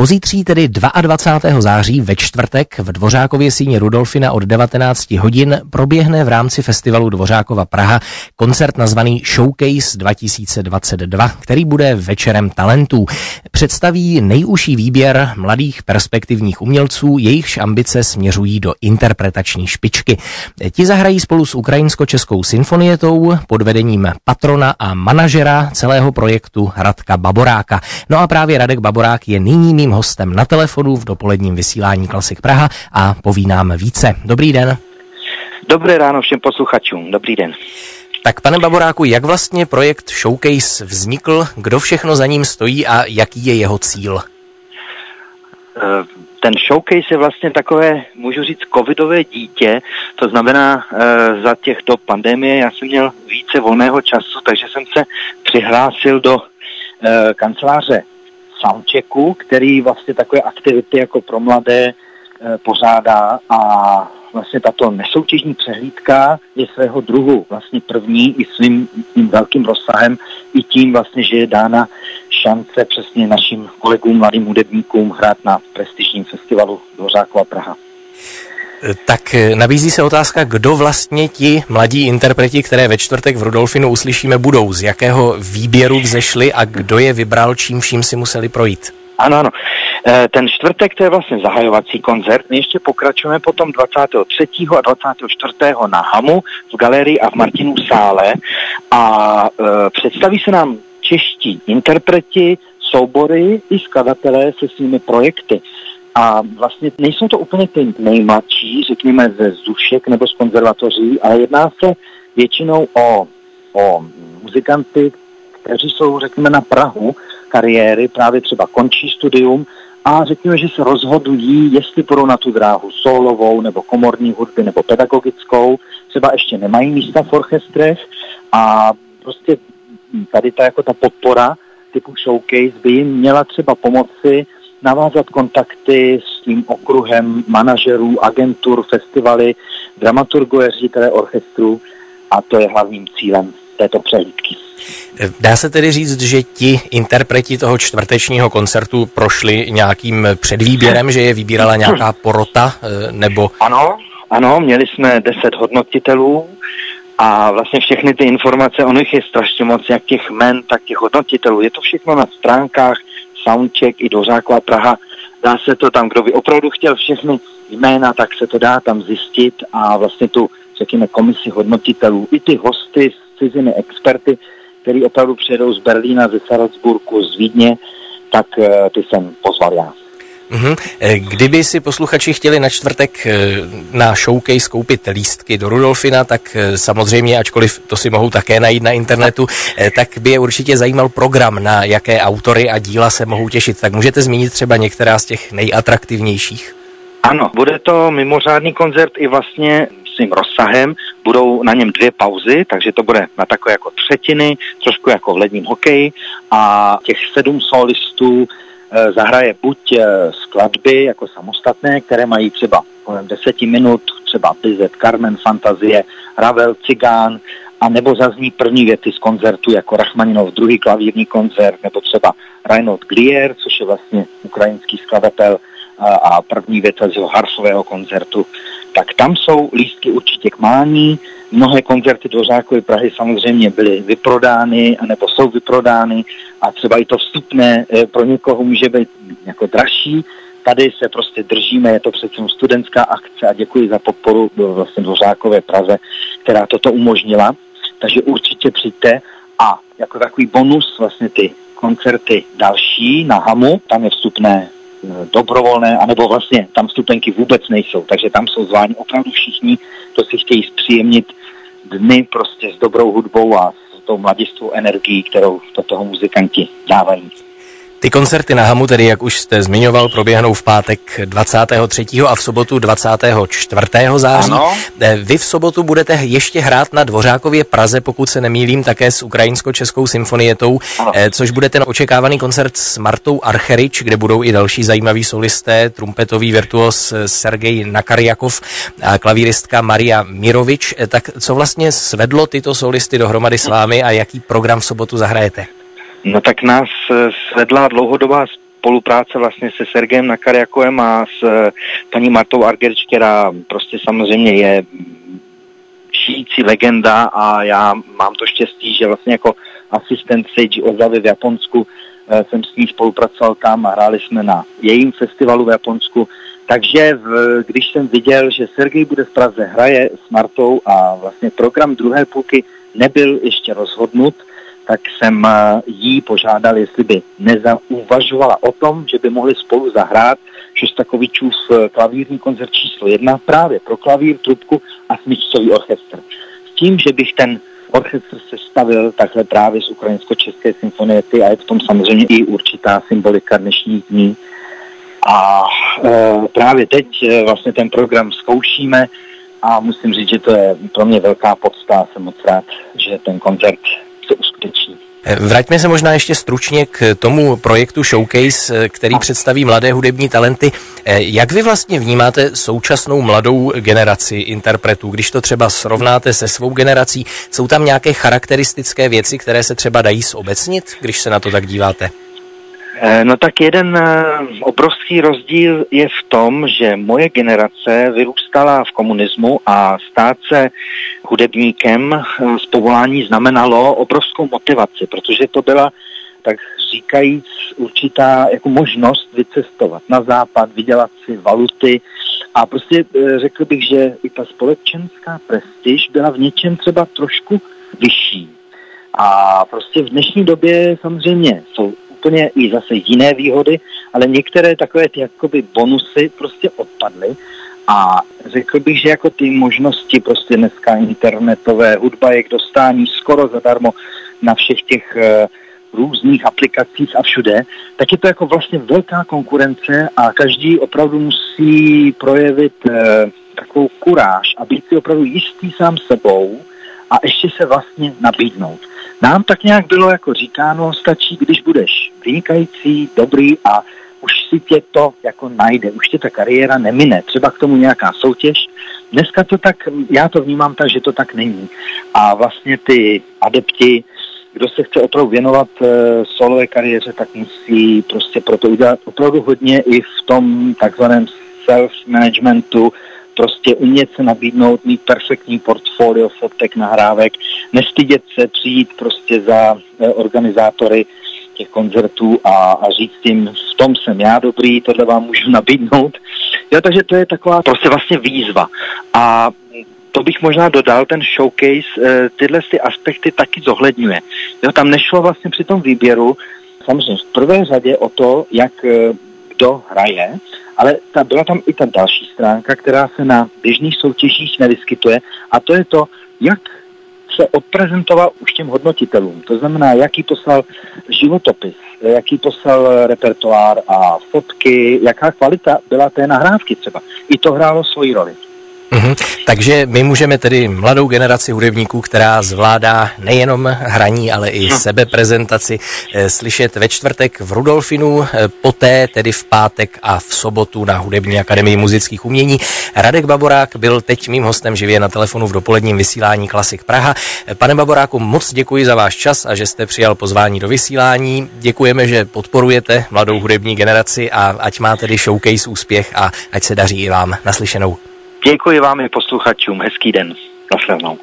Pozítří tedy 22. září ve čtvrtek v Dvořákově síni Rudolfina od 19 hodin proběhne v rámci festivalu Dvořákova Praha koncert nazvaný Showcase 2022, který bude večerem talentů. Představí nejužší výběr mladých perspektivních umělců, jejichž ambice směřují do interpretační špičky. Ti zahrají spolu s Ukrajinsko-Českou symfonietou pod vedením patrona a manažera celého projektu Radka Baboráka. No a právě Radek Baborák je nyní mým hostem na telefonu v dopoledním vysílání Klasik Praha a poví nám více. Dobrý den. Dobré ráno všem posluchačům. Dobrý den. Tak pane Baboráku, jak vlastně projekt Showcase vznikl, kdo všechno za ním stojí a jaký je jeho cíl? Eh, ten showcase je vlastně takové, můžu říct, covidové dítě, to znamená e, za těch do pandemie já jsem měl více volného času, takže jsem se přihlásil do e, kanceláře Soundchecku, který vlastně takové aktivity jako pro mladé e, pořádá a vlastně tato nesoutěžní přehlídka je svého druhu vlastně první i svým tím velkým rozsahem, i tím vlastně, že je dána šance přesně našim kolegům, mladým hudebníkům hrát na prestižním festivalu Dvořákova Praha. Tak nabízí se otázka, kdo vlastně ti mladí interpreti, které ve čtvrtek v Rudolfinu uslyšíme, budou, z jakého výběru vzešli a kdo je vybral, čím vším si museli projít. Ano, ano. E, ten čtvrtek to je vlastně zahajovací koncert. My ještě pokračujeme potom 23. a 24. na Hamu v galerii a v Martinu sále a e, představí se nám čeští interpreti, soubory i skladatelé se svými projekty. A vlastně nejsou to úplně ty nejmladší, řekněme ze Zušek nebo z konzervatoří, ale jedná se většinou o, o muzikanty, kteří jsou, řekněme, na Prahu kariéry, právě třeba končí studium a řekněme, že se rozhodují, jestli půjdou na tu dráhu solovou nebo komorní hudby nebo pedagogickou, třeba ještě nemají místa v orchestrech a prostě tady ta jako ta podpora typu showcase by jim měla třeba pomoci navázat kontakty s tím okruhem manažerů, agentur, festivaly, dramaturgové, ředitelé orchestru a to je hlavním cílem této přehlídky. Dá se tedy říct, že ti interpreti toho čtvrtečního koncertu prošli nějakým předvýběrem, že je vybírala nějaká porota, eh, nebo... Ano, ano, měli jsme deset hodnotitelů a vlastně všechny ty informace, ono jich je strašně moc, jak těch men, tak těch hodnotitelů. Je to všechno na stránkách Soundcheck i Dořáková Praha. Dá se to tam, kdo by opravdu chtěl všechny jména, tak se to dá tam zjistit a vlastně tu, řekněme, komisi hodnotitelů, i ty hosty z ciziny, experty, který opravdu přijedou z Berlína, ze Salzburgu, z Vídně, tak eh, ty jsem pozval já. Mm-hmm. Kdyby si posluchači chtěli na čtvrtek eh, na showcase koupit lístky do Rudolfina, tak samozřejmě, ačkoliv to si mohou také najít na internetu, tak by je určitě zajímal program, na jaké autory a díla se mohou těšit. Tak můžete zmínit třeba některá z těch nejatraktivnějších? Ano, bude to mimořádný koncert i vlastně svým rozsahem. Budou na něm dvě pauzy, takže to bude na takové jako třetiny, trošku jako v ledním hokeji a těch sedm solistů zahraje buď e, skladby jako samostatné, které mají třeba kolem deseti minut, třeba Bizet, Carmen, Fantazie, Ravel, Cigán, a nebo zazní první věty z koncertu jako Rachmaninov druhý klavírní koncert, nebo třeba Reinhold Glier, což je vlastně ukrajinský skladatel a první věta z jeho harfového koncertu, tak tam jsou lístky určitě k mání. Mnohé koncerty do Řákové Prahy samozřejmě byly vyprodány, anebo jsou vyprodány a třeba i to vstupné eh, pro někoho může být jako dražší. Tady se prostě držíme, je to přece studentská akce a děkuji za podporu eh, vlastně Dvořákové Praze, která toto umožnila. Takže určitě přijďte a jako takový bonus vlastně ty koncerty další na Hamu, tam je vstupné dobrovolné, anebo vlastně tam stupenky vůbec nejsou, takže tam jsou zváni opravdu všichni, kdo si chtějí zpříjemnit dny prostě s dobrou hudbou a s tou mladistvou energií, kterou do toho muzikanti dávají. Ty koncerty na Hamu, tedy jak už jste zmiňoval, proběhnou v pátek 23. a v sobotu 24. září. Ano. Eh, vy v sobotu budete ještě hrát na Dvořákově Praze, pokud se nemýlím, také s Ukrajinsko-Českou symfonietou, ano. Eh, což bude ten očekávaný koncert s Martou Archerič, kde budou i další zajímaví solisté, trumpetový virtuos eh, Sergej Nakarjakov a klavíristka Maria Mirovič. Tak co vlastně svedlo tyto solisty dohromady s vámi a jaký program v sobotu zahrajete? No tak nás eh, svedla dlouhodobá spolupráce vlastně se Sergejem Nakariakovem a s eh, paní Martou Argerč, která prostě samozřejmě je žijící legenda a já mám to štěstí, že vlastně jako asistent Seiji Ozavy v Japonsku eh, jsem s ní spolupracoval tam a hráli jsme na jejím festivalu v Japonsku. Takže v, když jsem viděl, že Sergej bude v Praze, hraje s Martou a vlastně program druhé půlky nebyl ještě rozhodnut, tak jsem eh, jí požádal, jestli by nezauvažovala o tom, že by mohli spolu zahrát Šostakovičův eh, klavírní koncert číslo jedna právě pro klavír, trubku a smyčcový orchestr. S tím, že bych ten orchestr se stavil takhle právě z Ukrajinsko-České symfoniety a je v tom samozřejmě i určitá symbolika dnešních dní. A e, právě teď e, vlastně ten program zkoušíme a musím říct, že to je pro mě velká podsta. Jsem moc rád, že ten koncert se uskuteční. Eh, vraťme se možná ještě stručně k tomu projektu Showcase, eh, který představí mladé hudební talenty. Eh, jak vy vlastně vnímáte současnou mladou generaci interpretů? Když to třeba srovnáte se svou generací, jsou tam nějaké charakteristické věci, které se třeba dají zobecnit, když se na to tak díváte? Eh, no tak jeden eh, obrovský rozdíl je v tom, že moje generace vyrůstala v komunismu a stát se hudebníkem eh, z povolání znamenalo obrovskou motivaci, protože to byla tak říkajíc určitá jako možnost vycestovat na západ, vydělat si valuty a prostě řekl bych, že i ta společenská prestiž byla v něčem třeba trošku vyšší. A prostě v dnešní době samozřejmě jsou úplně i zase jiné výhody, ale některé takové ty jakoby bonusy prostě odpadly a řekl bych, že jako ty možnosti prostě dneska internetové, hudba je k dostání skoro zadarmo na všech těch uh, různých aplikacích a všude, tak je to jako vlastně velká konkurence a každý opravdu musí projevit uh, takovou kuráž a být si opravdu jistý sám sebou a ještě se vlastně nabídnout. Nám tak nějak bylo jako říkáno, stačí, když budeš vynikající, dobrý a už si tě to jako najde, už tě ta kariéra nemine, třeba k tomu nějaká soutěž. Dneska to tak, já to vnímám tak, že to tak není. A vlastně ty adepti, kdo se chce opravdu věnovat uh, solové kariéře, tak musí prostě proto udělat opravdu hodně i v tom takzvaném self-managementu, prostě umět se nabídnout, mít perfektní portfolio fotek, nahrávek, nestydět se, přijít prostě za eh, organizátory těch koncertů a, a říct jim, v tom jsem já dobrý, tohle vám můžu nabídnout. Jo, takže to je taková prostě vlastně výzva. A to bych možná dodal, ten showcase eh, tyhle ty aspekty taky zohledňuje. Jo, tam nešlo vlastně při tom výběru samozřejmě v prvé řadě o to, jak eh, kdo hraje, ale ta, byla tam i ta další stránka, která se na běžných soutěžích nevyskytuje a to je to, jak se odprezentoval už těm hodnotitelům. To znamená, jaký poslal životopis, jaký poslal repertoár a fotky, jaká kvalita byla té nahrávky třeba. I to hrálo svoji roli. Mm-hmm. Takže my můžeme tedy mladou generaci hudebníků, která zvládá nejenom hraní, ale i no. sebeprezentaci, eh, slyšet ve čtvrtek v Rudolfinu, eh, poté tedy v pátek a v sobotu na Hudební akademii muzických umění. Radek Baborák byl teď mým hostem živě na telefonu v dopoledním vysílání Klasik Praha. Eh, pane Baboráku, moc děkuji za váš čas a že jste přijal pozvání do vysílání. Děkujeme, že podporujete mladou hudební generaci a ať má tedy showcase úspěch a ať se daří i vám naslyšenou. Děkuji vám i posluchačům. Hezký den. Nasledanou.